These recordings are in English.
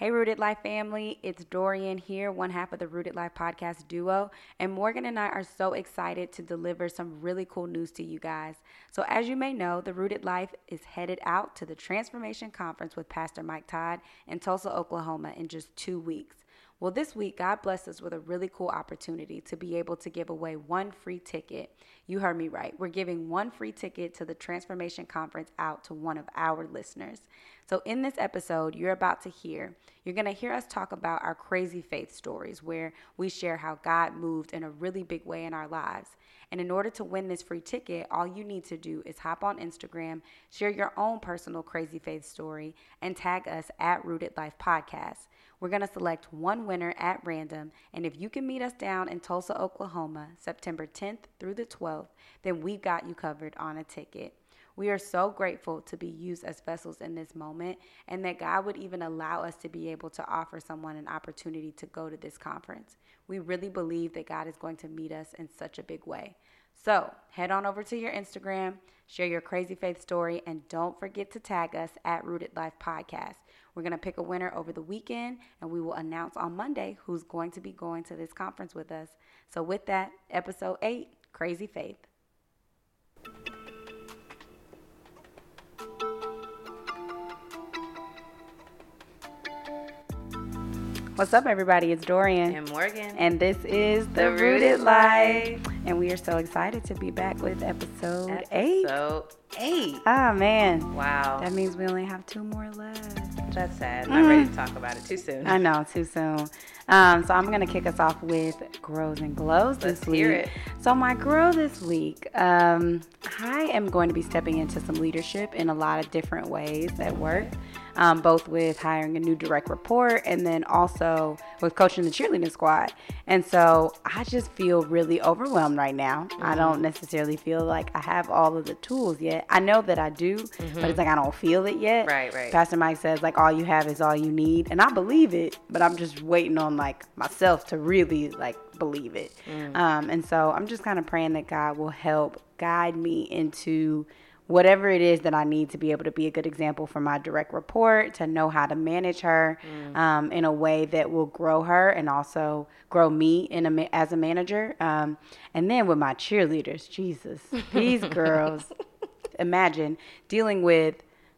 Hey, Rooted Life family, it's Dorian here, one half of the Rooted Life podcast duo. And Morgan and I are so excited to deliver some really cool news to you guys. So, as you may know, the Rooted Life is headed out to the Transformation Conference with Pastor Mike Todd in Tulsa, Oklahoma in just two weeks. Well, this week, God blessed us with a really cool opportunity to be able to give away one free ticket. You heard me right. We're giving one free ticket to the Transformation Conference out to one of our listeners. So, in this episode, you're about to hear, you're going to hear us talk about our crazy faith stories where we share how God moved in a really big way in our lives. And in order to win this free ticket, all you need to do is hop on Instagram, share your own personal crazy faith story, and tag us at Rooted Life Podcast. We're going to select one winner at random, and if you can meet us down in Tulsa, Oklahoma, September 10th through the 12th, then we've got you covered on a ticket. We are so grateful to be used as vessels in this moment and that God would even allow us to be able to offer someone an opportunity to go to this conference. We really believe that God is going to meet us in such a big way. So head on over to your Instagram, share your crazy faith story, and don't forget to tag us at Rooted Life Podcast. We're going to pick a winner over the weekend, and we will announce on Monday who's going to be going to this conference with us. So, with that, episode eight Crazy Faith. What's up, everybody? It's Dorian and Morgan, and this is the, the Rooted, Rooted Life. And we are so excited to be back with episode, episode eight. Episode eight. Oh man! Wow. That means we only have two more left. That's sad. Not mm. ready to talk about it too soon. I know, too soon. Um, so I'm gonna kick us off with grows and glows Let's this week. So my grow this week, um, I am going to be stepping into some leadership in a lot of different ways at work um, both with hiring a new direct report and then also with coaching the cheerleading squad. And so I just feel really overwhelmed right now. Mm-hmm. I don't necessarily feel like I have all of the tools yet. I know that I do, mm-hmm. but it's like I don't feel it yet. Right, right. Pastor Mike says like all you have is all you need, and I believe it, but I'm just waiting on like myself to really like believe it. Mm. Um, and so I'm just kind of praying that God will help guide me into whatever it is that I need to be able to be a good example for my direct report, to know how to manage her mm. um, in a way that will grow her and also grow me in a, as a manager. Um, and then with my cheerleaders, Jesus, these girls, imagine dealing with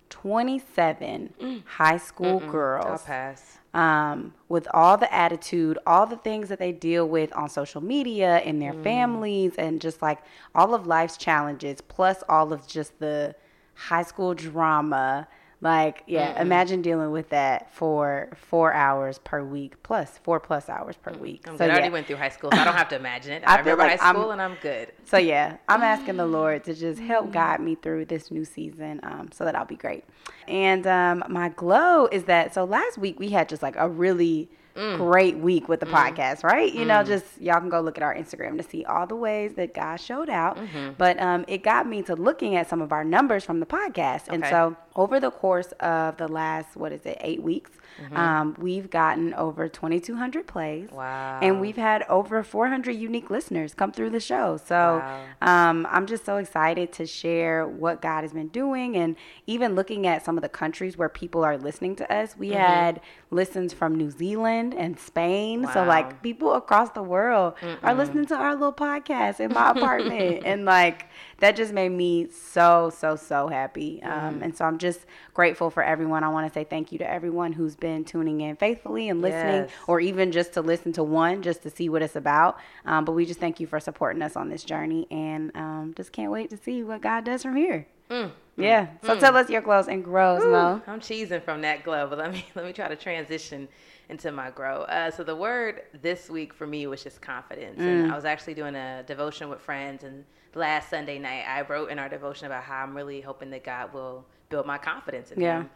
27 mm. high school Mm-mm. girls. I'll pass um, with all the attitude, all the things that they deal with on social media in their mm. families, and just like all of life's challenges, plus all of just the high school drama like, yeah, Mm-mm. imagine dealing with that for four hours per week, plus four plus hours per week. I'm so, I already went through high school, so I don't have to imagine it. I, I remember like high school, I'm, and I'm good. So yeah, I'm asking the Lord to just help guide me through this new season, um, so that I'll be great. And um, my glow is that so last week we had just like a really Mm. great week with the mm. podcast, right? You mm. know, just y'all can go look at our Instagram to see all the ways that God showed out. Mm-hmm. But um, it got me to looking at some of our numbers from the podcast. Okay. And so over the course of the last, what is it, eight weeks, Mm-hmm. Um, we've gotten over 2,200 plays. Wow. And we've had over 400 unique listeners come through the show. So wow. um, I'm just so excited to share what God has been doing and even looking at some of the countries where people are listening to us. We mm-hmm. had listens from New Zealand and Spain. Wow. So, like, people across the world Mm-mm. are listening to our little podcast in my apartment. and, like, that just made me so so so happy um, mm. and so i'm just grateful for everyone i want to say thank you to everyone who's been tuning in faithfully and listening yes. or even just to listen to one just to see what it's about um, but we just thank you for supporting us on this journey and um, just can't wait to see what god does from here mm. yeah so mm. tell us your glows and grows Ooh, mo i'm cheesing from that glow but let me let me try to transition into my grow. Uh, so the word this week for me was just confidence. Mm. And I was actually doing a devotion with friends, and last Sunday night I wrote in our devotion about how I'm really hoping that God will build my confidence in yeah. Him.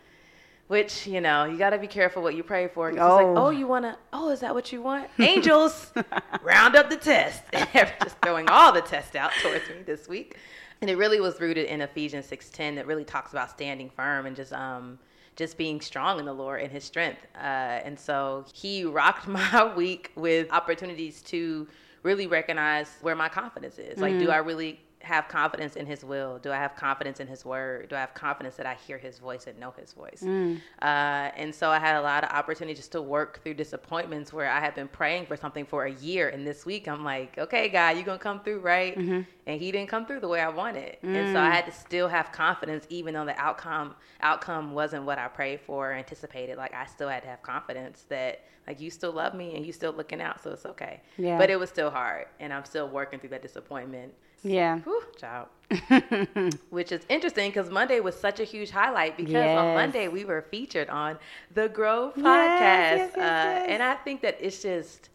Which you know you got to be careful what you pray for. Oh. It's like, oh, you wanna? Oh, is that what you want? Angels, round up the test. just throwing all the tests out towards me this week, and it really was rooted in Ephesians six ten that really talks about standing firm and just um just being strong in the Lord and His strength. Uh, and so He rocked my week with opportunities to really recognize where my confidence is. Like, mm-hmm. do I really have confidence in his will? Do I have confidence in his word? Do I have confidence that I hear his voice and know his voice? Mm. Uh, and so I had a lot of opportunities to work through disappointments where I had been praying for something for a year. And this week I'm like, okay, God, you're going to come through, right? Mm-hmm. And he didn't come through the way I wanted. Mm. And so I mm. had to still have confidence, even though the outcome outcome wasn't what I prayed for or anticipated. Like I still had to have confidence that like you still love me and you still looking out, so it's okay. Yeah. But it was still hard, and I'm still working through that disappointment. Yeah. Whew, child. Which is interesting because Monday was such a huge highlight because yes. on Monday we were featured on the Grove podcast, yes, yes, uh, and I think that it's just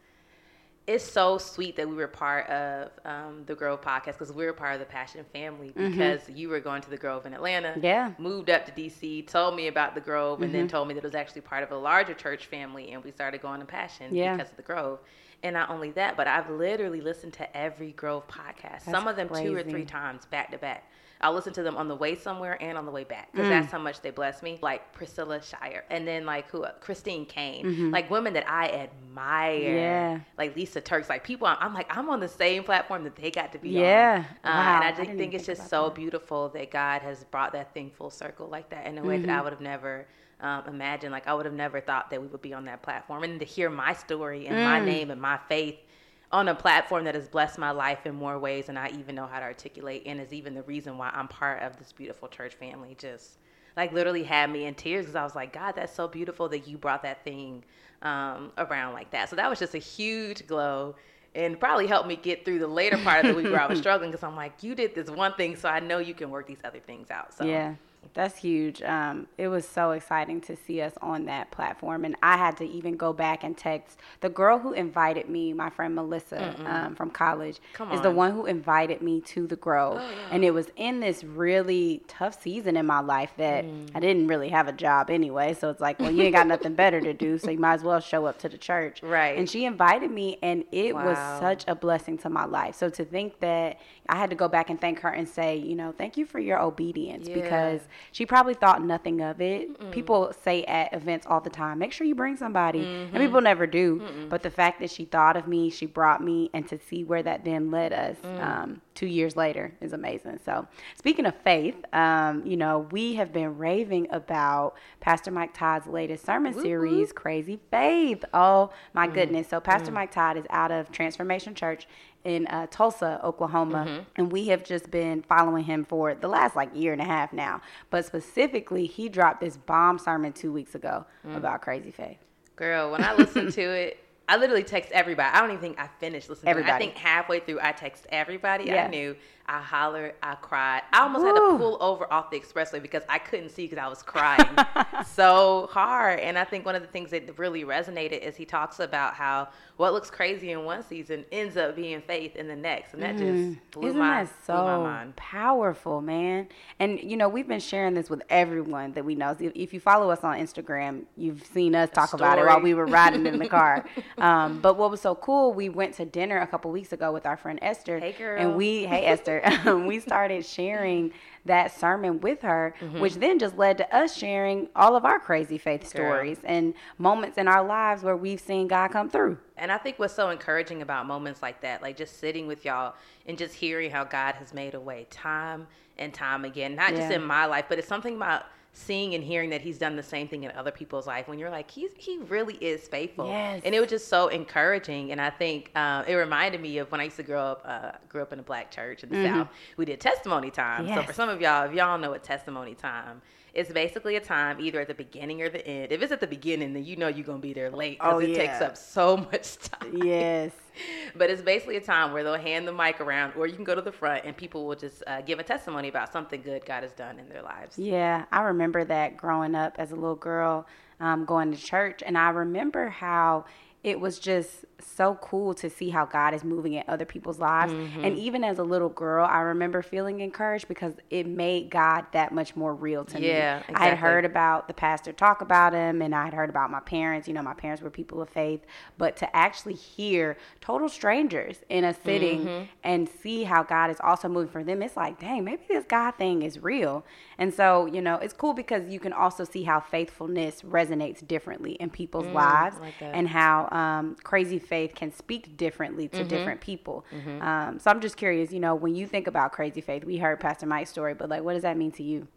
it's so sweet that we were part of um, the Grove podcast because we were part of the Passion family mm-hmm. because mm-hmm. you were going to the Grove in Atlanta. Yeah. Moved up to DC, told me about the Grove, mm-hmm. and then mm-hmm. told me that it was actually part of a larger church family, and we started going to Passion yeah. because of the Grove. And not only that, but I've literally listened to every Grove podcast, That's some of them crazy. two or three times back to back. I'll listen to them on the way somewhere and on the way back because mm. that's how much they bless me. Like Priscilla Shirer, and then like who? Christine Caine, mm-hmm. like women that I admire. Yeah. Like Lysa TerKeurst, like people. I'm, I'm, like I'm on the same platform that they got to be yeah. on. Uh, wow. And I just I think it's just so that. beautiful that God has brought that thing full circle like that in a way mm-hmm. that I would have never. Um, imagine like I would have never thought that we would be on that platform and to hear my story and mm. my name and my faith on a platform that has blessed my life in more ways than I even know how to articulate, and is even the reason why I'm part of this beautiful church family. Just like literally had me in tears because I was like, God, that's so beautiful that you brought that thing um, around like that. So that was just a huge glow and probably helped me get through the later part of the week where I was struggling because I'm like, you did this one thing, so I know you can work these other things out. So yeah. That's huge. Um, it was so exciting to see us on that platform. And I had to even go back and text the girl who invited me, my friend Melissa um, from college, is the one who invited me to the Grove. Oh, yeah. And it was in this really tough season in my life that mm. I didn't really have a job anyway. So it's like, well, you ain't got nothing better to do. So you might as well show up to the church. Right. And she invited me, and it wow. was such a blessing to my life. So to think that I had to go back and thank her and say, you know, thank you for your obedience yeah. because she probably thought nothing of it. Mm-mm. People say at events all the time, make sure you bring somebody. Mm-hmm. And people never do. Mm-mm. But the fact that she thought of me, she brought me, and to see where that then led us mm. um, two years later is amazing. So, speaking of faith, um, you know, we have been raving about Pastor Mike Todd's latest sermon series, Crazy Faith. Oh, my mm. goodness. So, Pastor mm. Mike Todd is out of Transformation Church in uh, Tulsa, Oklahoma, mm-hmm. and we have just been following him for the last like year and a half now. But specifically, he dropped this bomb sermon two weeks ago mm. about crazy faith. Girl, when I listened to it, I literally text everybody. I don't even think I finished listening. Everybody. I think halfway through, I text everybody yeah. I knew I hollered, I cried. I almost had to pull over off the expressway because I couldn't see because I was crying so hard. And I think one of the things that really resonated is he talks about how what looks crazy in one season ends up being faith in the next, and that mm. just blew Isn't my, that so blew my mind. powerful, man. And you know we've been sharing this with everyone that we know. If, if you follow us on Instagram, you've seen us talk about it while we were riding in the car. Um, but what was so cool, we went to dinner a couple weeks ago with our friend Esther. Hey, girl. And we, hey Esther. we started sharing that sermon with her, mm-hmm. which then just led to us sharing all of our crazy faith stories Girl. and moments in our lives where we've seen God come through. And I think what's so encouraging about moments like that, like just sitting with y'all and just hearing how God has made a way time and time again, not yeah. just in my life, but it's something about seeing and hearing that he's done the same thing in other people's life when you're like he's he really is faithful yes. and it was just so encouraging and i think uh, it reminded me of when i used to grow up uh, grew up in a black church in the mm-hmm. south we did testimony time yes. so for some of y'all if y'all know what testimony time it's basically a time either at the beginning or the end. If it's at the beginning, then you know you're gonna be there late because oh, it yeah. takes up so much time. Yes. but it's basically a time where they'll hand the mic around, or you can go to the front and people will just uh, give a testimony about something good God has done in their lives. Yeah, I remember that growing up as a little girl, um, going to church, and I remember how it was just so cool to see how God is moving in other people's lives. Mm-hmm. And even as a little girl, I remember feeling encouraged because it made God that much more real to yeah, me. Yeah, exactly. I had heard about the pastor talk about him and I had heard about my parents. You know, my parents were people of faith. But to actually hear total strangers in a sitting mm-hmm. and see how God is also moving for them, it's like, dang, maybe this God thing is real. And so, you know, it's cool because you can also see how faithfulness resonates differently in people's mm, lives like and how um, crazy faith can speak differently to mm-hmm. different people. Mm-hmm. Um, so I'm just curious, you know, when you think about crazy faith, we heard Pastor Mike's story, but like, what does that mean to you?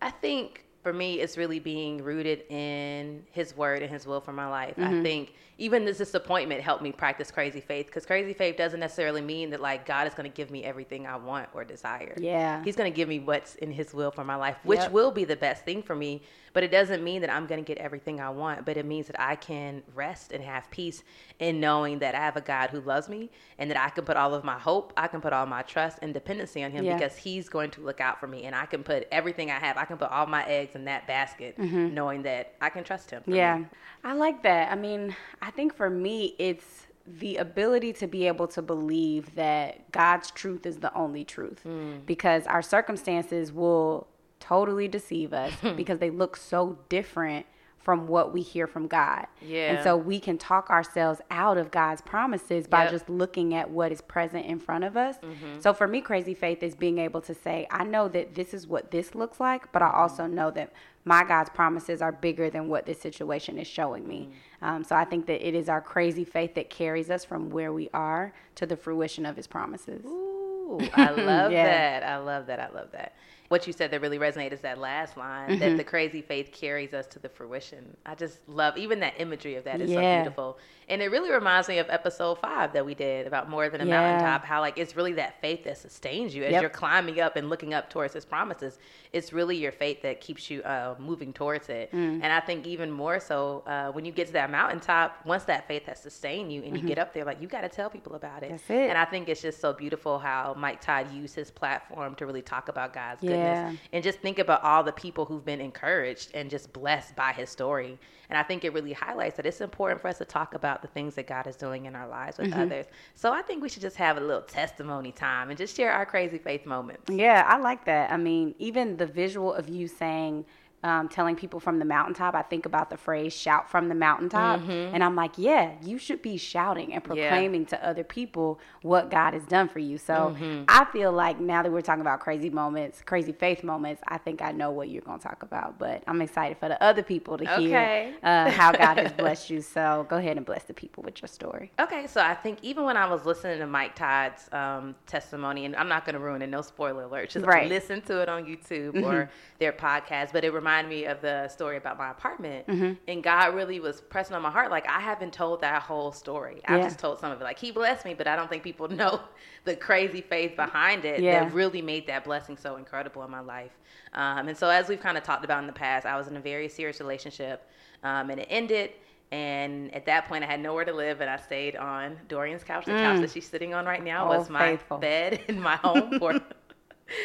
I think for me, it's really being rooted in His Word and His will for my life. Mm-hmm. I think even this disappointment helped me practice crazy faith because crazy faith doesn't necessarily mean that like God is going to give me everything I want or desire. Yeah, He's going to give me what's in His will for my life, which yep. will be the best thing for me. But it doesn't mean that I'm going to get everything I want. But it means that I can rest and have peace in knowing that I have a God who loves me and that I can put all of my hope, I can put all my trust and dependency on Him yeah. because He's going to look out for me, and I can put everything I have, I can put all my eggs in that basket, mm-hmm. knowing that I can trust Him. Yeah, me. I like that. I mean, I think for me, it's the ability to be able to believe that God's truth is the only truth mm. because our circumstances will totally deceive us because they look so different from what we hear from God. Yeah. And so we can talk ourselves out of God's promises by yep. just looking at what is present in front of us. Mm-hmm. So for me, crazy faith is being able to say, I know that this is what this looks like, but I also know that my God's promises are bigger than what this situation is showing me. Mm-hmm. Um, so I think that it is our crazy faith that carries us from where we are to the fruition of his promises. Ooh, I love yeah. that. I love that. I love that what you said that really resonated is that last line mm-hmm. that the crazy faith carries us to the fruition. I just love even that imagery of that is yeah. so beautiful. And it really reminds me of episode five that we did about more than a yeah. mountaintop, how like it's really that faith that sustains you as yep. you're climbing up and looking up towards his promises. It's really your faith that keeps you uh, moving towards it. Mm. And I think even more so uh, when you get to that mountaintop, once that faith has sustained you and mm-hmm. you get up there, like you got to tell people about it. That's it. And I think it's just so beautiful how Mike Todd used his platform to really talk about God's yeah. Goodness and just think about all the people who've been encouraged and just blessed by his story. And I think it really highlights that it's important for us to talk about the things that God is doing in our lives with mm-hmm. others. So I think we should just have a little testimony time and just share our crazy faith moments. Yeah, I like that. I mean, even the visual of you saying, um, telling people from the mountaintop, I think about the phrase shout from the mountaintop. Mm-hmm. And I'm like, yeah, you should be shouting and proclaiming yeah. to other people what God has done for you. So mm-hmm. I feel like now that we're talking about crazy moments, crazy faith moments, I think I know what you're going to talk about. But I'm excited for the other people to hear uh, how God has blessed you. So go ahead and bless the people with your story. Okay. So I think even when I was listening to Mike Todd's um, testimony, and I'm not going to ruin it, no spoiler alert, just right. listen to it on YouTube mm-hmm. or their podcast, but it reminds reminded me of the story about my apartment. Mm-hmm. And God really was pressing on my heart. Like, I haven't told that whole story. I've just told some of it. Like, He blessed me, but I don't think people know the crazy faith behind it yeah. that really made that blessing so incredible in my life. Um, and so, as we've kind of talked about in the past, I was in a very serious relationship um, and it ended. And at that point, I had nowhere to live, and I stayed on Dorian's couch. The mm. couch that she's sitting on right now oh, was my faithful. bed in my home for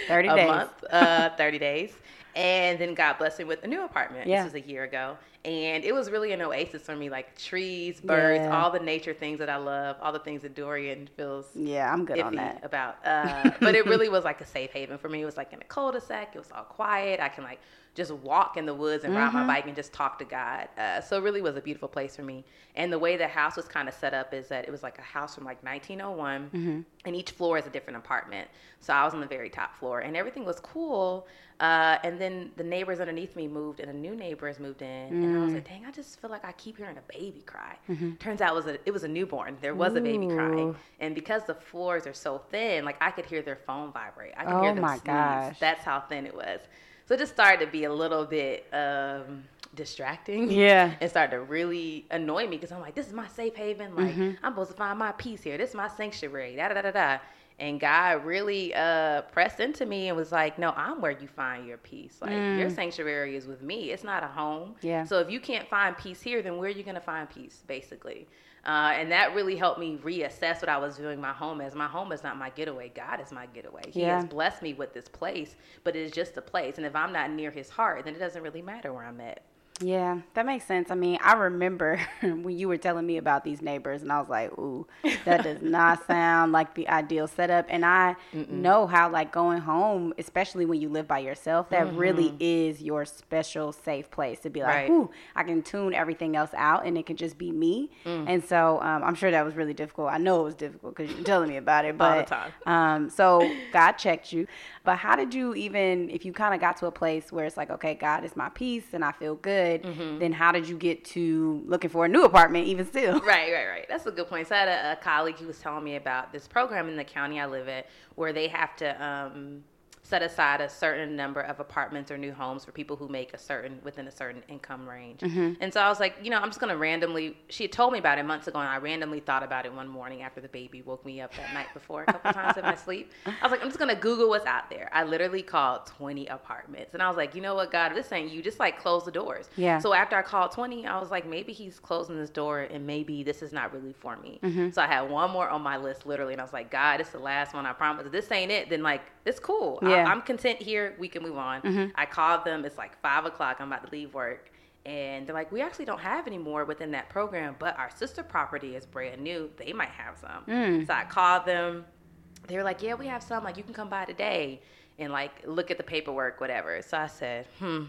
30 a days. month, uh, 30 days. And then God blessed me with a new apartment. Yeah. This was a year ago. And it was really an oasis for me, like trees, birds, yeah. all the nature things that I love, all the things that Dorian feels yeah, I'm good on that about. Uh, but it really was like a safe haven for me. It was like in a cul-de-sac. It was all quiet. I can like just walk in the woods and mm-hmm. ride my mm-hmm. bike and just talk to God. Uh, so it really was a beautiful place for me. And the way the house was kind of set up is that it was like a house from like 1901, mm-hmm. and each floor is a different apartment. So I was on the very top floor, and everything was cool. Uh, and then the neighbors underneath me moved, and a new neighbor has moved in, mm. and I was mm. like, "Dang, I just feel like I keep hearing a baby cry." Mm-hmm. Turns out it was a it was a newborn. There was Ooh. a baby crying, and because the floors are so thin, like I could hear their phone vibrate. I could oh hear them my sneeze. gosh. That's how thin it was. So it just started to be a little bit um, distracting. Yeah. And started to really annoy me because I'm like, this is my safe haven. Like, mm-hmm. I'm supposed to find my peace here. This is my sanctuary. Da da da da da. And God really uh, pressed into me and was like, no, I'm where you find your peace. Like, mm. your sanctuary is with me. It's not a home. Yeah. So if you can't find peace here, then where are you going to find peace, basically? Uh, and that really helped me reassess what I was viewing my home as. My home is not my getaway. God is my getaway. He yeah. has blessed me with this place, but it is just a place. And if I'm not near his heart, then it doesn't really matter where I'm at. Yeah, that makes sense. I mean, I remember when you were telling me about these neighbors, and I was like, "Ooh, that does not sound like the ideal setup." And I Mm-mm. know how, like, going home, especially when you live by yourself, that mm-hmm. really is your special safe place to be like, right. "Ooh, I can tune everything else out, and it can just be me." Mm. And so, um, I'm sure that was really difficult. I know it was difficult because you're telling me about it, but all the time. Um, so God checked you, but how did you even, if you kind of got to a place where it's like, "Okay, God is my peace, and I feel good." Good, then how did you get to looking for a new apartment even still? Right, right, right. That's a good point. So I had a, a colleague who was telling me about this program in the county I live at where they have to um, set aside a certain number of apartments or new homes for people who make a certain within a certain income range. Mm-hmm. And so I was like, you know, I'm just gonna randomly. She had told me about it months ago, and I randomly thought about it one morning after the baby woke me up that night before a couple times in my sleep. I was like, I'm just gonna Google what's out there. I literally called 20 apartments, and I was like, you know what, God, this ain't you. Just like close the doors. Yeah. So after I called 20, I was like, maybe he's closing this door, and maybe this is not really for me. Mm-hmm. So I had one more on my list, literally, and I was like, God, this is the last one. I promise. If this ain't it, then like it's cool. I- Yeah. I'm content here. We can move on. I called them. It's like five o'clock. I'm about to leave work. And they're like, we actually don't have any more within that program, but our sister property is brand new. They might have some. So I called them. They were like, yeah, we have some. Like, you can come by today and like look at the paperwork, whatever. So I said, hmm,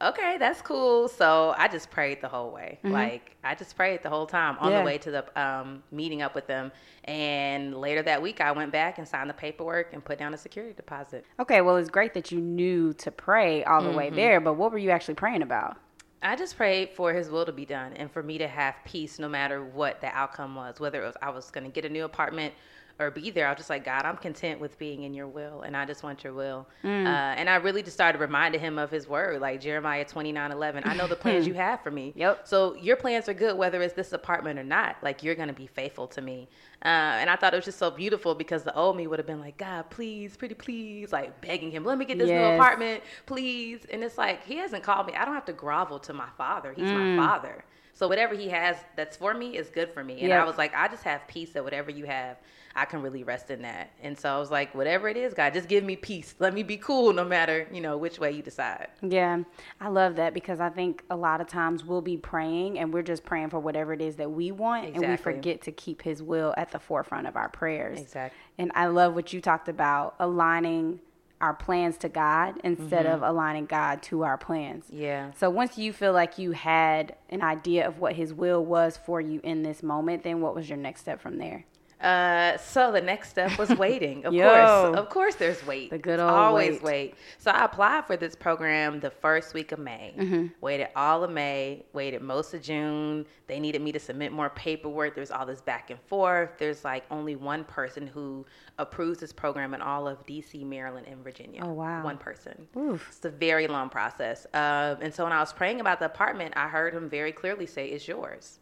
okay, that's cool. So I just prayed the whole way. Like, I just prayed the whole time on Yeah. the way to the um, meeting up with them. And later that week, I went back and signed the paperwork and put down a security deposit. Okay, well, it's great that you knew to pray all the way there, but what were you actually praying about? I just prayed for his will to be done and for me to have peace no matter what the outcome was, whether it was I was going to get a new apartment or be there. I was just like, God, I'm content with being in your will and I just want your will. Uh, and I really just started reminding him of his word, like Jeremiah 29 11. I know the plans you have for me. Yep. So your plans are good, whether it's this apartment or not. Like you're going to be faithful to me. Uh, and I thought it was just so beautiful because the old me would have been like, God, please, pretty please, like begging him, let me get this new apartment, please. And it's like, he hasn't called me. I don't have to grovel to my father. He's Mm. my father. So whatever he has that's for me is good for me. And Yep. I was like, I just have peace that whatever you have, I can really rest in that. And so I was like, whatever it is, God, just give me peace. Let me be cool no matter, you know, which way you decide. Yeah, I love that because I think a lot of times we'll be praying and we're just praying for whatever it is that we want and we forget to keep his will at the forefront of our prayers. Exactly. And I love what you talked about aligning our plans to God instead mm-hmm. of aligning God to our plans. Yeah. So once you feel like you had an idea of what his will was for you in this moment, then what was your next step from there? Uh, so the next step was waiting. Of course, of course, there's wait. The good It's old always wait. wait. So I applied for this program the first week of May. Mm-hmm. Waited all of May. Waited most of June. They needed me to submit more paperwork. There's all this back and forth. There's like only one person who approves this program in all of D.C., Maryland, and Virginia. Oh, wow. One person. Oof. It's a very long process. Um, and so when I was praying about the apartment, I heard him very clearly say, "It's yours."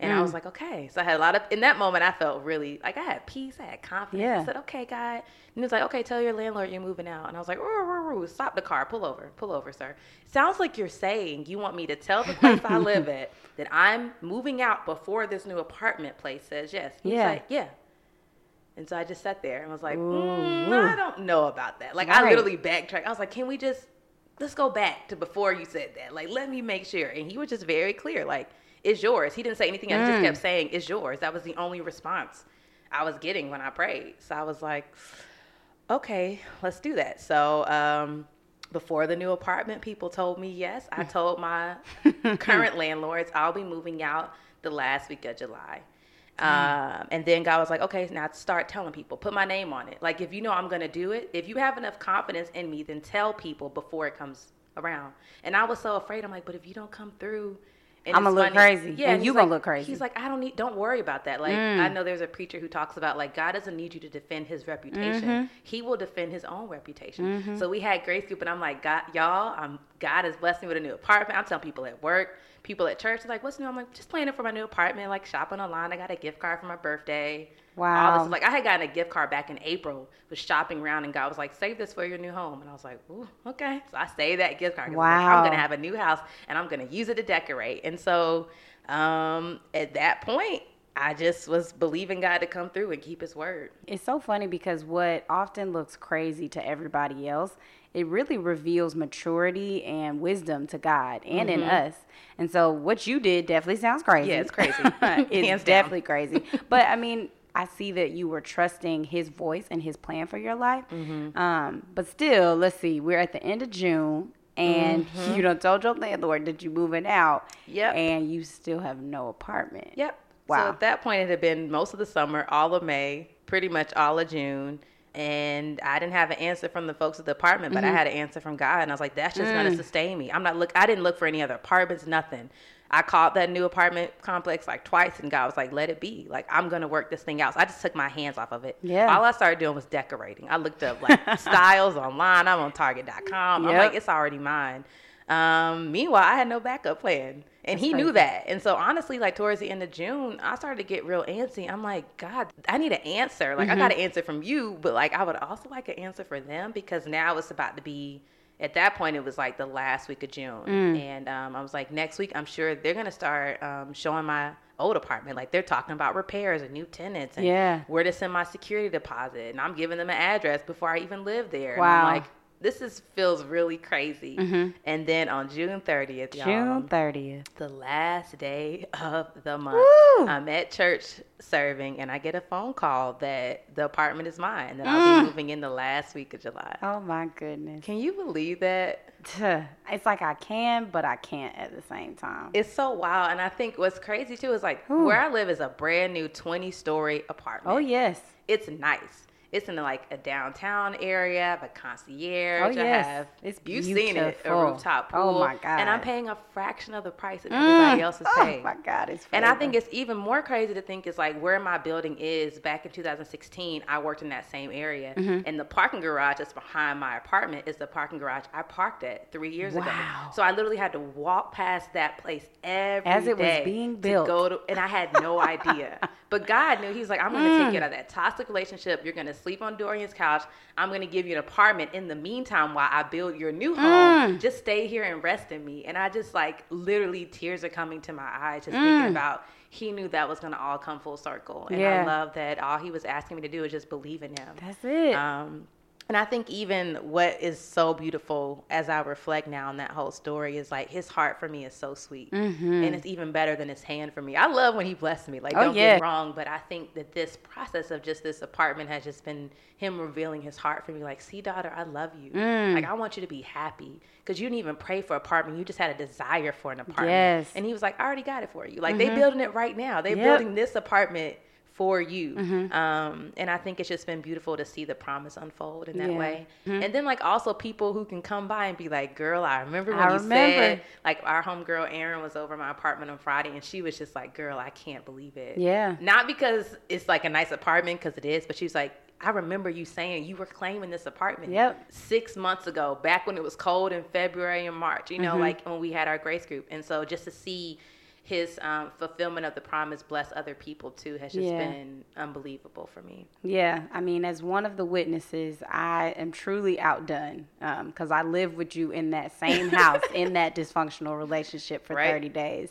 And Mm. I was like, okay. So I had a lot of, in that moment, I felt really, like I had peace, I had confidence. Yeah. I said, okay, God. And he was like, okay, tell your landlord you're moving out. And I was like, "Roo, roo, roo. stop the car, pull over, pull over, sir. Sounds like you're saying you want me to tell the place I live at that I'm moving out before this new apartment place says yes. Yeah. like, yeah. And so I just sat there and was like, mm. I don't know about that. Like, I literally backtracked. I was like, can we just, let's go back to before you said that. Like, let me make sure. And he was just very clear, like, it's yours. He didn't say anything. I Mm. just kept saying, it's yours. That was the only response I was getting when I prayed. So I was like, okay, let's do that. So, um, before the new apartment, people told me yes. I told my current landlords I'll be moving out the last week of July. Um, and then God was like, okay, now start telling people, put my name on it. Like, if you know I'm going to do it, if you have enough confidence in me, then tell people before it comes around. And I was so afraid. I'm like, but if you don't come through, and I'ma look funny- crazy, Yeah, and you gonna like- look crazy. He's like, I don't need, don't worry about that. Like, Mm. I know there's a preacher who talks about like God doesn't need you to defend His reputation. Mm-hmm. He will defend His own reputation. So we had Grace Group, and I'm like, God, y'all, I'm God has blessed me with a new apartment. I'm telling people at work, people at church, they're like, what's new? I'm like, just planning for my new apartment, like shopping online. I got a gift card for my birthday. Wow. like I had gotten a gift card back in April, was shopping around, and God was like, save this for your new home. And I was like, ooh, okay. So I saved that gift card. was like, I'm gonna have a new house, and I'm gonna use it to decorate. And so um, at that point, I just was believing God to come through and keep His word. It's so funny because what often looks crazy to everybody else, it really reveals maturity and wisdom to God and in us. And so what you did definitely sounds crazy. Yeah, it's crazy. it's definitely crazy. But I mean, I see that you were trusting his voice and his plan for your life. Mm-hmm. Um, but still, let's see, we're at the end of June and you don't told your landlord that you're moving out. Mm-hmm. Yep. And you still have no apartment. Yep. Wow. So at that point, it had been most of the summer, all of May, pretty much all of June. and I didn't have an answer from the folks at the apartment, but Mm-hmm. I had an answer from God, and I was like, "That's just Mm. gonna sustain me." I'm not look. I didn't look for any other apartments, nothing. I called that new apartment complex like twice, and God was like, "Let it be. Like I'm gonna work this thing out." So I just took my hands off of it. Yeah. All I started doing was decorating. I looked up like styles online. I'm on Target.com. I'm like, it's already mine. Um, meanwhile, I had no backup plan, and That's he knew that. And so honestly, like towards the end of June, I started to get real antsy. I'm like, God, I need an answer. Like I got an Mm-hmm. answer from you, but like I would also like an answer for them because now it's about to be. At that point, it was like the last week of June, Mm. and um, I was like, next week, I'm sure they're gonna start um, showing my old apartment. Like they're talking about repairs and new tenants, and Yeah. where to send my security deposit, and I'm giving them an address before I even live there. And Wow. I'm like, this is feels really crazy. And then on June 30th, y'all, Mm-hmm. June thirtieth. the last day of the month, Woo! I'm at church serving, and I get a phone call that the apartment is mine, and that I'll Mm. be moving in the last week of July. Oh my goodness. Can you believe that? It's like I can, but I can't at the same time. It's so wild, and I think what's crazy too is like Ooh. where I live is a brand new 20 story apartment. oh yes. it's nice. It's in like a downtown area, but concierge. Oh, I yes. have, It's you've seen it, a beautiful. rooftop Oh, pool. my And I'm paying a fraction of the price that everybody else is paying. oh my God, it's And I think it's even more crazy to think it's like where my building is. Back in 2016, I worked in that same area, Mm-hmm. and the parking garage that's behind my apartment is the parking garage I parked at three years ago. Wow. So I literally had to walk past that place every As it was being to built. go to, and I had no idea. But God knew. He's like, I'm going to Mm. take you out of that toxic relationship. You're going to sleep on Dorian's couch. I'm going to give you an apartment in the meantime while I build your new home. Mm. Just stay here and rest in me. And I just like literally tears are coming to my eyes just Mm. thinking about he knew that was going to all come full circle. And I love that all he was asking me to do is just believe in him. That's it. Um, and I think even what is so beautiful as I reflect now on that whole story is like his heart for me is so sweet. And it's even better than his hand for me. I love when he blessed me. Like, Mm-hmm. Oh, don't yeah. get wrong, but I think that this process of just this apartment has just been him revealing his heart for me. Like, see, daughter, I love you. Mm. Like, I want you to be happy because you didn't even pray for apartment. You just had a desire for an apartment. Yes. And he was like, I already got it for you. Like, they building it right now. They Yep. building this apartment for you. Mm-hmm. Um, and I think it's just been beautiful to see the promise unfold in that Yeah. Mm-hmm. way. And then like also people who can come by and be like, girl, I remember when I you remember. said like our homegirl Erin was over my apartment on Friday and she was just like, girl, I can't believe it. Yeah. Not because it's like a nice apartment because it is, but she was like, I remember you saying you were claiming this apartment Yep. six months ago, back when it was cold in February and March, you know, Mm-hmm. like when we had our grace group. And so just to see his um, fulfillment of the promise bless other people too has just Yeah. been unbelievable for me. Yeah, I mean, as one of the witnesses, I am truly outdone because I lived with you in that same house in that dysfunctional relationship for Right. Mm-hmm. 30 days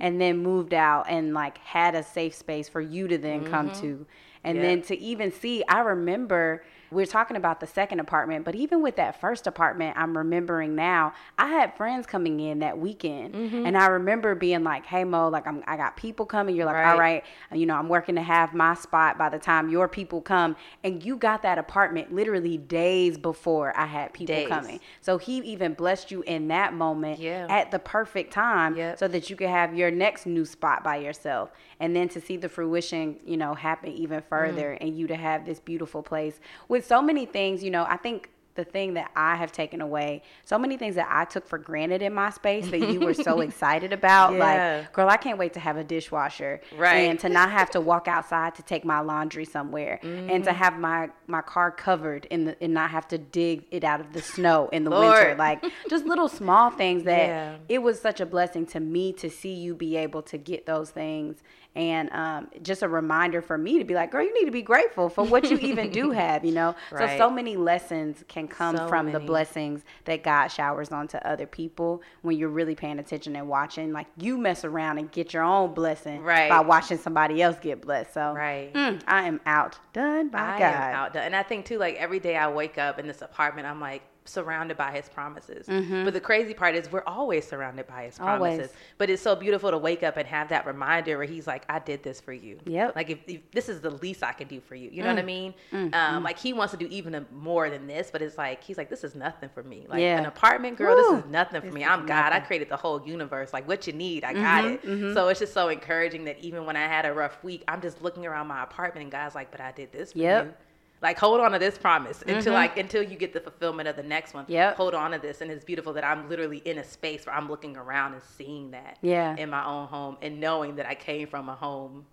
and then moved out and like had a safe space for you to then come Mm-hmm. to. And Yeah. then to even see, I remember we're talking about the second apartment, but even with that first apartment, I'm remembering now, I had friends coming in that weekend. Mm-hmm. And I remember being like, hey, Mo, like, I'm, I got people coming. You're like, Right. all right, you know, I'm working to have my spot by the time your people come. And you got that apartment literally days before I had people Days. coming. So he even blessed you in that moment Yeah. at the perfect time Yep. so that you could have your next new spot by yourself. And then to see the fruition, you know, happen even further Mm. and you to have this beautiful place with so many things, you know, I think the thing that I have taken away, so many things that I took for granted in my space that you were so excited about. Yeah. Like, girl, I can't wait to have a dishwasher. Right. And to not have to walk outside to take my laundry somewhere. And Mm-hmm. to have my, my car covered in the, and not have to dig it out of the snow in the Lord. winter. Like just little small things that Yeah. it was such a blessing to me to see you be able to get those things and um, just a reminder for me to be like girl you need to be grateful for what you even do have you know so Right. so many lessons can come So from the blessings that god showers onto other people when you're really paying attention and watching like you mess around and get your own blessing Right. by watching somebody else get blessed so Right. mm, i am outdone by I god am outdone. And I think too, like every day I wake up in this apartment, I'm like surrounded by his promises. But the crazy part is we're always surrounded by his promises. Mm-hmm. Always. But it's so beautiful to wake up and have that reminder where he's like, I did this for you. Yep. Mm. Like if, if this is the least I can do for you. You know what I mean? Um, like he wants to do even more than this, but it's like he's like, This is nothing for me. Like Yeah. an apartment, girl, Woo. this is nothing for This me. I'm God. I created the whole universe. Like what you need, I got Mm-hmm, it. So it's just so encouraging that even when I had a rough week, I'm just looking around my apartment and God's like, But I did this for Yep. you. Like hold on to this promise until like until you get the fulfillment of the next one. Yeah. Hold on to this, and it's beautiful that I'm literally in a space where I'm looking around and seeing that. Yeah. In my own home and knowing that I came from a home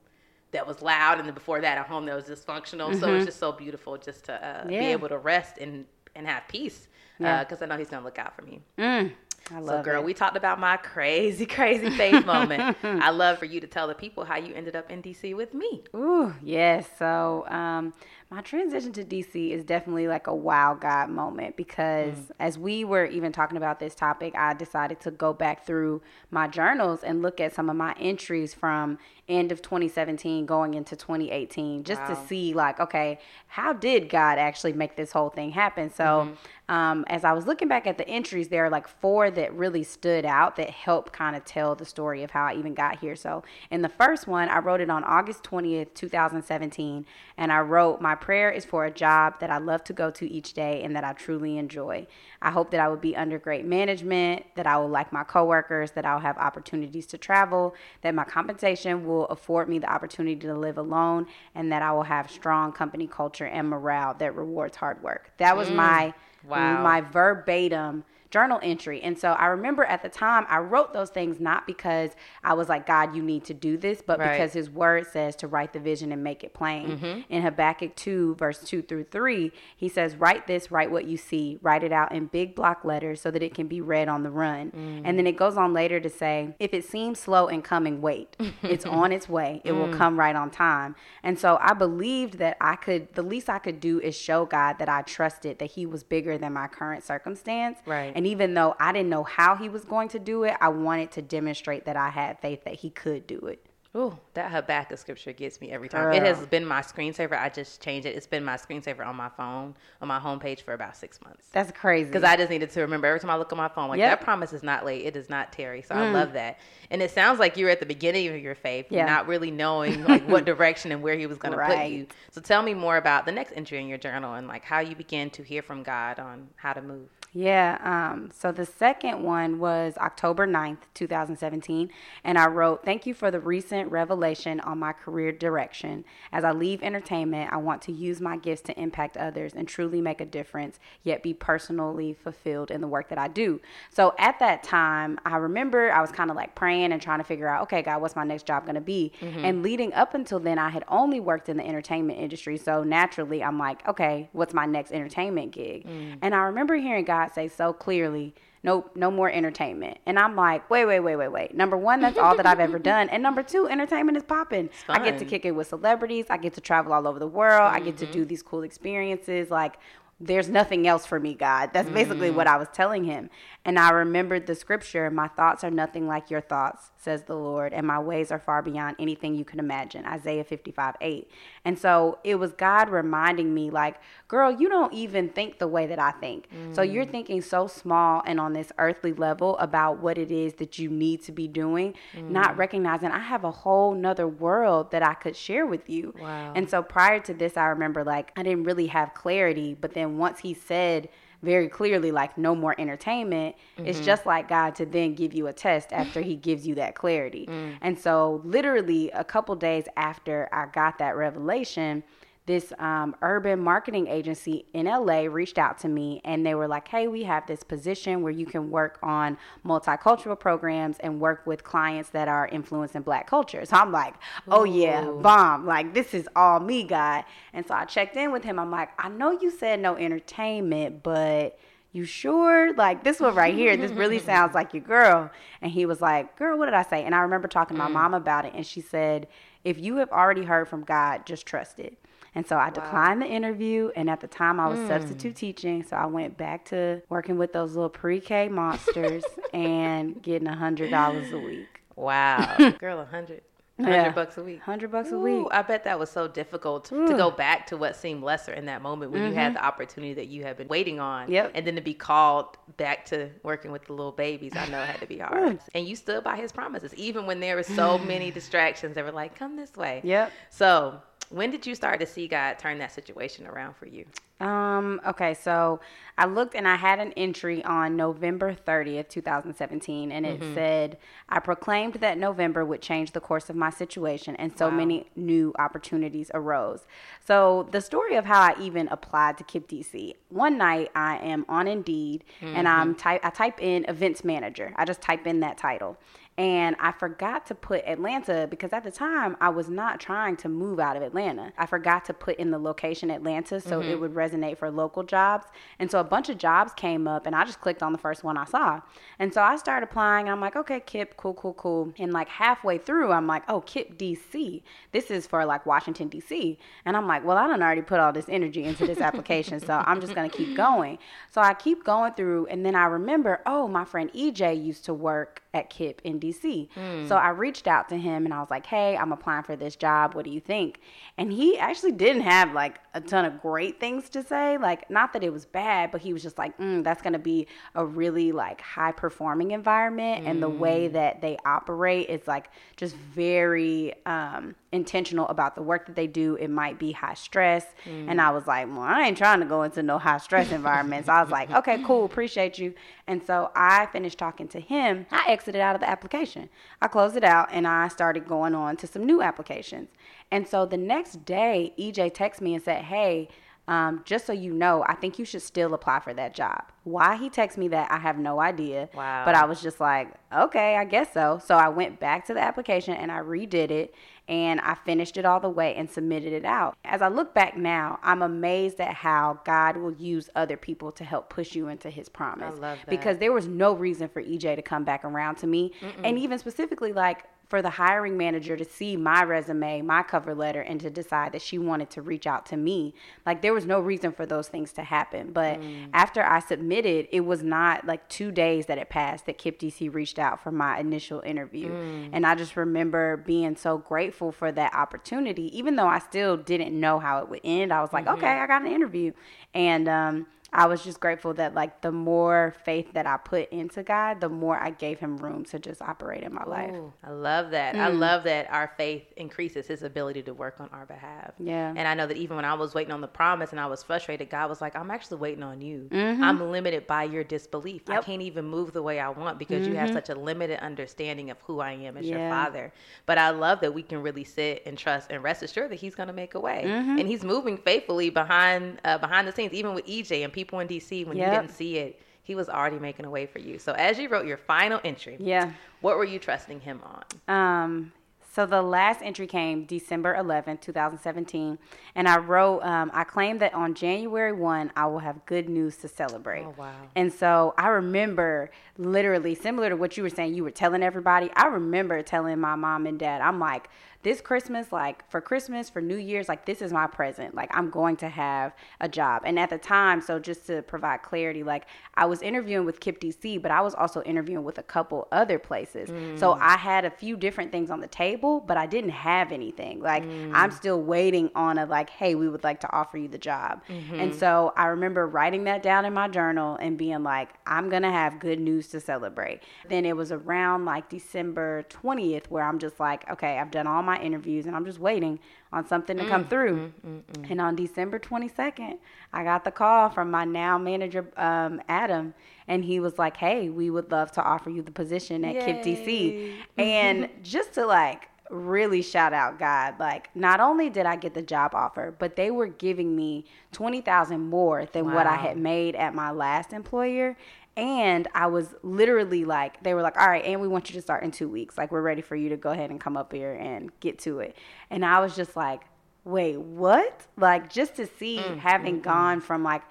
that was loud, and then before that, a home that was dysfunctional. So it's just so beautiful just to uh, be able to rest and and have peace Yeah. because I know He's gonna look out for me. Mm, I So, love girl, it. we talked about my crazy, crazy faith moment. I love for you to tell the people how you ended up in DC with me. Ooh, yes. So, um, my transition to DC is definitely like a wow God moment because as we were even talking about this topic, I decided to go back through my journals and look at some of my entries from end of 2017 going into 2018 just to see like okay how did god actually make this whole thing happen? So um, as i was looking back at the entries there are like four that really stood out that help kind of tell the story of how i even got here. So in the first one i wrote it on august 20th 2017 and i wrote my prayer is for a job that i love to go to each day and that i truly enjoy i hope that i will be under great management that i will like my coworkers that i'll have opportunities to travel that my compensation will afford me the opportunity to live alone and that i will have strong company culture and morale that rewards hard work that was mm, my Wow. my verbatim journal entry. And so I remember at the time I wrote those things not because I was like, God, you need to do this, but Right. because his word says to write the vision and make it plain. Mm-hmm. In Habakkuk 2, verse 2 through 3, he says, Write this, write what you see, write it out in big block letters so that it can be read on the run. Mm. And then it goes on later to say, If it seems slow in coming, wait. It's on its way. It will mm. come right on time. And so I believed that I could, the least I could do is show God that I trusted that he was bigger than my current circumstance. Right. And even though I didn't know how he was going to do it, I wanted to demonstrate that I had faith that he could do it. Ooh, that Habakkuk of scripture gets me every time. It has been my screensaver. I just changed it. It's been my screensaver on my phone, on my homepage for about six months. That's crazy. Because I just needed to remember every time I look at my phone, like Yep. that promise is not late. It is not Terry. So I love that. And it sounds like you were at the beginning of your faith, Yeah. not really knowing like what direction and where he was going to put you. So tell me more about the next entry in your journal and like how you began to hear from God on how to move. Yeah. Um, so the second one was October 9th, 2017. And I wrote, Thank you for the recent revelation on my career direction. As I leave entertainment, I want to use my gifts to impact others and truly make a difference, yet be personally fulfilled in the work that I do. So at that time, I remember I was kind of like praying and trying to figure out, okay, God, what's my next job going to be? Mm-hmm. And leading up until then, I had only worked in the entertainment industry. So naturally, I'm like, okay, what's my next entertainment gig? Mm. And I remember hearing God say so clearly, nope, no more entertainment. And I'm like, wait, wait, wait, wait, wait. Number one, that's all that I've ever done. And number two, entertainment is popping. I get to kick it with celebrities. I get to travel all over the world. I get to do mm-hmm. these cool experiences. Like, there's nothing else for me, God. That's basically mm-hmm. what I was telling him. And I remembered the scripture, my thoughts are nothing like your thoughts, says the Lord, and my ways are far beyond anything you can imagine. Isaiah 55, 8. And so it was God reminding me, like, girl, you don't even think the way that I think. So you're mm. thinking so small and on this earthly level about what it is that you need to be doing, not mm. recognizing I have a whole nother world that I could share with you. Wow. And so prior to this, I remember like I didn't really have clarity, but then once he said very clearly like no more entertainment, it's mm-hmm. just like God to then give you a test after he gives you that clarity. Mm. And so literally a couple days after I got that revelation, this um, urban marketing agency in LA reached out to me and they were like, hey, we have this position where you can work on multicultural programs and work with clients that are influencing black culture. So I'm like, oh yeah, bomb. Like, this is all me, God. And so I checked in with him. I'm like, I know you said no entertainment, but you sure? Like this one right here, this really sounds like your girl. And he was like, Girl, what did I say? And I remember talking to my mom about it, and she said, If you have already heard from God, just trust it. And so I declined the interview, and at the time I was substitute teaching, so I went back to working with those little pre-K monsters and getting a hundred dollars a week. Wow. Girl, a hundred. Yeah. Hundred bucks a week. Hundred bucks a Ooh, week. I bet that was so difficult to go back to what seemed lesser in that moment when you had the opportunity that you had been waiting on. Mm-hmm. Yep. And then to be called back to working with the little babies, I know it had to be hard. and you stood by his promises, even when there were so many distractions. that were like, come this way. Yep. So when did you start to see God turn that situation around for you? Um, okay, so I looked and I had an entry on November 30th, 2017, and it mm-hmm. said, I proclaimed that November would change the course of my situation, and so wow. many new opportunities arose. So, the story of how I even applied to KIPP DC one night I am on Indeed mm-hmm. and I'm type, I type in events manager, I just type in that title and I forgot to put Atlanta because at the time I was not trying to move out of Atlanta. I forgot to put in the location Atlanta so mm-hmm. it would resonate for local jobs. And so a bunch of jobs came up and I just clicked on the first one I saw. And so I started applying. And I'm like, okay, KIPP, cool, cool, cool. And like halfway through, I'm like, oh, KIPP DC. This is for like Washington, DC. And I'm like, well, I don't already put all this energy into this application. so I'm just going to keep going. So I keep going through. And then I remember, oh, my friend EJ used to work at KIPP in DC. Mm. So I reached out to him and I was like, hey, I'm applying for this job. What do you think? And he actually didn't have like a ton of great things to say. Like, not that it was bad, but he was just like, mm, that's going to be a really like high performing environment. Mm. And the way hmm. that they operate is like just very um, intentional about the work that they do. It might be high stress. Mm. And I was like, well, I ain't trying to go into no high stress environments. I was like, okay, cool, appreciate you. And so I finished talking to him. I exited out of the application. I closed it out and I started going on to some new applications. And so the next day, EJ texted me and said, hey, um, just so you know, I think you should still apply for that job. Why he texted me that, I have no idea. Wow. But I was just like, okay, I guess so. So I went back to the application and I redid it and I finished it all the way and submitted it out. As I look back now, I'm amazed at how God will use other people to help push you into his promise. I love that. Because there was no reason for EJ to come back around to me. Mm-mm. And even specifically, like, for the hiring manager to see my resume, my cover letter, and to decide that she wanted to reach out to me. Like there was no reason for those things to happen. But mm. after I submitted, it was not like two days that it passed that KIPP DC reached out for my initial interview. Mm. And I just remember being so grateful for that opportunity, even though I still didn't know how it would end. I was like, mm-hmm. okay, I got an interview. And um, I was just grateful that like the more faith that I put into God, the more I gave him room to just operate in my Ooh, life. I love that. Mm. I love that our faith increases his ability to work on our behalf. Yeah. And I know that even when I was waiting on the promise and I was frustrated, God was like, I'm actually waiting on you. Mm-hmm. I'm limited by your disbelief. Yep. I can't even move the way I want because mm-hmm. you have mm-hmm. such a limited understanding of who I am as yeah. your father. But I love that we can really sit and trust and rest assured that he's going to make a way. Mm-hmm. And he's moving faithfully behind uh, behind the scenes, even with EJ and people in DC when yep. you didn't see it he was already making a way for you. So as you wrote your final entry, yeah, what were you trusting him on? Um, so the last entry came December 11, 2017, and I wrote, um, I claim that on January 1, I will have good news to celebrate. Oh, wow. And so I remember literally, similar to what you were saying, you were telling everybody, I remember telling my mom and dad, I'm like, this Christmas, like for Christmas, for New Year's, like this is my present. Like I'm going to have a job. And at the time, so just to provide clarity, like I was interviewing with KIPP DC, but I was also interviewing with a couple other places. Mm. So I had a few different things on the table, but I didn't have anything. Like mm. I'm still waiting on a like, hey, we would like to offer you the job. Mm-hmm. And so I remember writing that down in my journal and being like, I'm gonna have good news to celebrate. Then it was around like December 20th where I'm just like, okay, I've done all my interviews and I'm just waiting on something to mm, come through. Mm, mm, mm, and on December 22nd, I got the call from my now manager, um, Adam, and he was like, hey, we would love to offer you the position at KIPP DC. And just to like, really shout out God. Like, not only did I get the job offer, but they were giving me twenty thousand more than wow. what I had made at my last employer. And I was literally like, they were like, all right, and we want you to start in two weeks. Like, we're ready for you to go ahead and come up here and get to it. And I was just like, wait, what? Like, just to see mm, having mm, gone from like,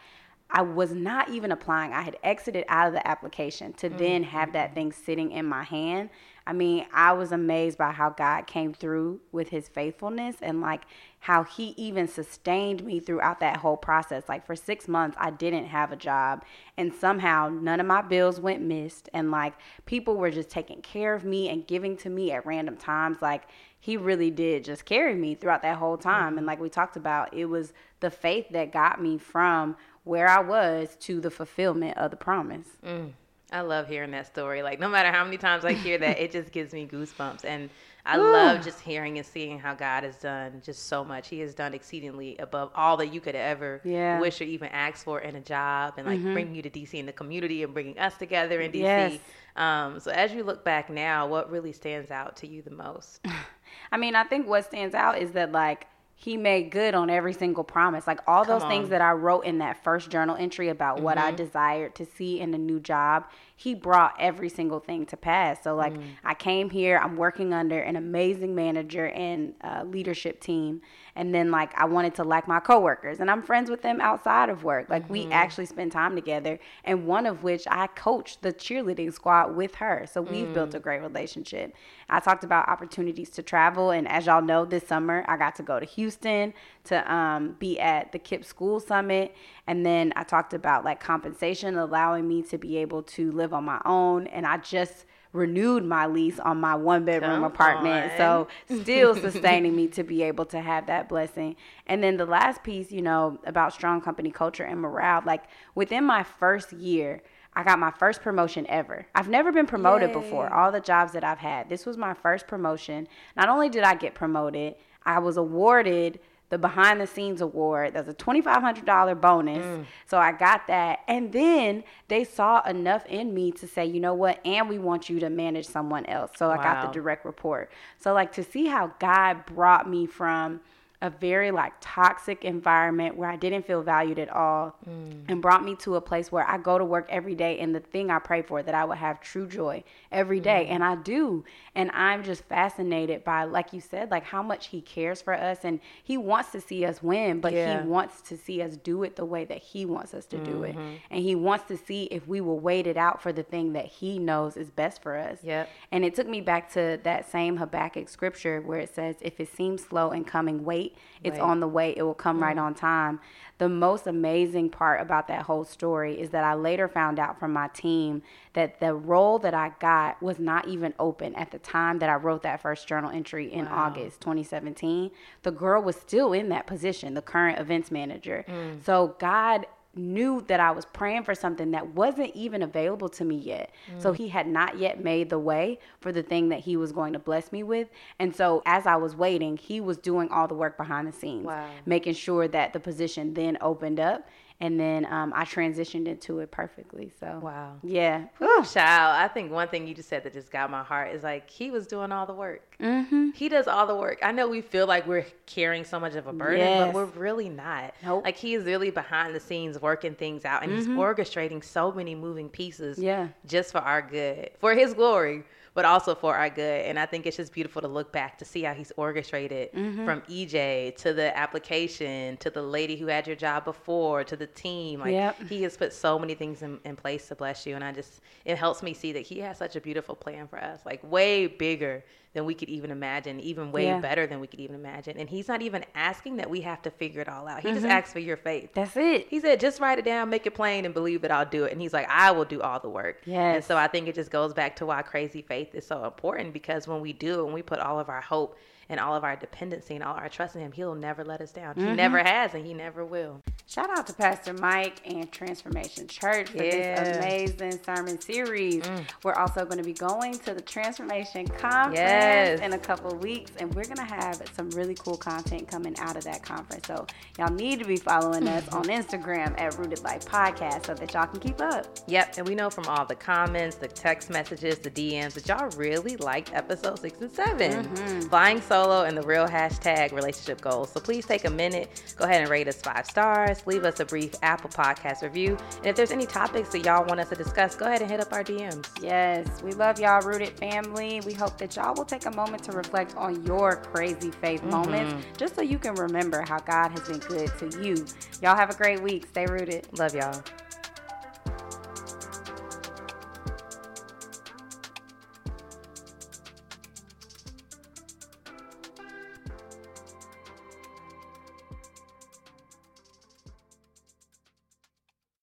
I was not even applying. I had exited out of the application to mm, then have that mm. thing sitting in my hand. I mean, I was amazed by how God came through with his faithfulness and like how he even sustained me throughout that whole process. Like for six months, I didn't have a job, and somehow none of my bills went missed. And like people were just taking care of me and giving to me at random times. Like he really did just carry me throughout that whole time. And mm-hmm. like we talked about, it was the faith that got me from where I was to the fulfillment of the promise. Mm. I love hearing that story. Like no matter how many times I hear that, it just gives me goosebumps. And I love just hearing and seeing how God has done just so much. He has done exceedingly above all that you could ever Yeah. wish or even ask for in a job, and like bringing you to DC in the community and bringing us together in DC. Yes. Um, so as you look back now, what really stands out to you the most? I mean, I think what stands out is that like he made good on every single promise. Like all those Come things that I wrote in that first journal entry about what I mm-hmm. desired to see in a new job, he brought every single thing to pass. So like I came here, I'm working under an amazing manager and uh, leadership team, and then like I wanted to like my coworkers, and I'm friends with them outside of work. Like we actually spend time together, and one of which I coached the cheerleading squad with her. So we've built a great relationship. I talked about opportunities to travel, and as y'all know, this summer I got to go to Houston to um, be at the KIPP School Summit, and then I talked about like compensation allowing me to be able to live on my own, and I just renewed my lease on my one bedroom Come apartment. on. So still sustaining me to be able to have that blessing. And then the last piece, you know, about strong company culture and morale, like within my first year, I got my first promotion ever. I've never been promoted before. All the jobs that I've had. This was my first promotion. Not only did I get promoted, I was awarded the behind the scenes award. That's a $2,500 bonus. Mm. So I got that. And then they saw enough in me to say, you know what? And we want you to manage someone else. So I got the direct report. So, like, to see how God brought me from a very like toxic environment where I didn't feel valued at all mm. and brought me to a place where I go to work every day and the thing I pray for that I would have true joy every day. Mm. And I do. And I'm just fascinated by like you said like how much he cares for us. And he wants to see us win but Yeah. he wants to see us do it the way that he wants us to do it. Mm-hmm. And he wants to see if we will wait it out for the thing that he knows is best for us. Yep. and it took me back to that same Habakkuk scripture where it says, If it seems slow in coming, wait. It's on the way. It will come right on time. The most amazing part about that whole story is that I later found out from my team that the role that I got was not even open at the time that I wrote that first journal entry in Wow. August 2017. The girl was still in that position, the current events manager. Mm. So God knew that I was praying for something that wasn't even available to me yet. So Mm. he had not yet made the way for the thing that he was going to bless me with. And so as I was waiting, he was doing all the work behind the scenes, Wow. making sure that the position then opened up. And then um, I transitioned into it perfectly. So, Wow. yeah. Whew, child, I think one thing you just said that just got my heart is like he was doing all the work. Mm-hmm. He does all the work. I know we feel like we're carrying so much of a burden, Yes. but we're really not. Nope. Like he is really behind the scenes working things out and he's orchestrating so many moving pieces Yeah. just for our good, for his glory, but also for our good. And I think it's just beautiful to look back to see how he's orchestrated mm-hmm. from EJ to the application to the lady who had your job before to the team. Like Yep. he has put so many things in, in place to bless you. And I just, it helps me see that he has such a beautiful plan for us, like way bigger than we could even imagine, even way Yeah. better than we could even imagine. And he's not even asking that we have to figure it all out. He just mm-hmm. asks for your faith. That's it. He said, just write it down, make it plain, and believe that I'll do it. And he's like, I will do all the work. Yeah. And so I think it just goes back to why crazy faith is so important because when we do, and we put all of our hope and all of our dependency and all our trust in Him, He'll never let us down. Mm-hmm. He never has, and He never will. Shout out to Pastor Mike and Transformation Church for Yeah. this amazing sermon series. Mm. We're also going to be going to the Transformation Conference Yes. in a couple of weeks, and we're going to have some really cool content coming out of that conference. So, y'all need to be following us mm-hmm. on Instagram at Rooted Life Podcast so that y'all can keep up. Yep, and we know from all the comments, the text messages, the DMs that y'all really liked episode six and 7 mm-hmm. Flying solo and the real hashtag relationship goals. So please take a minute, go ahead and rate us five stars, leave us a brief Apple Podcast review. And if there's any topics that y'all want us to discuss, go ahead and hit up our DMs. Yes, we love y'all, Rooted family. We hope that y'all will take a moment to reflect on your crazy faith mm-hmm. moments just so you can remember how God has been good to you. Y'all have a great week. Stay rooted. Love y'all.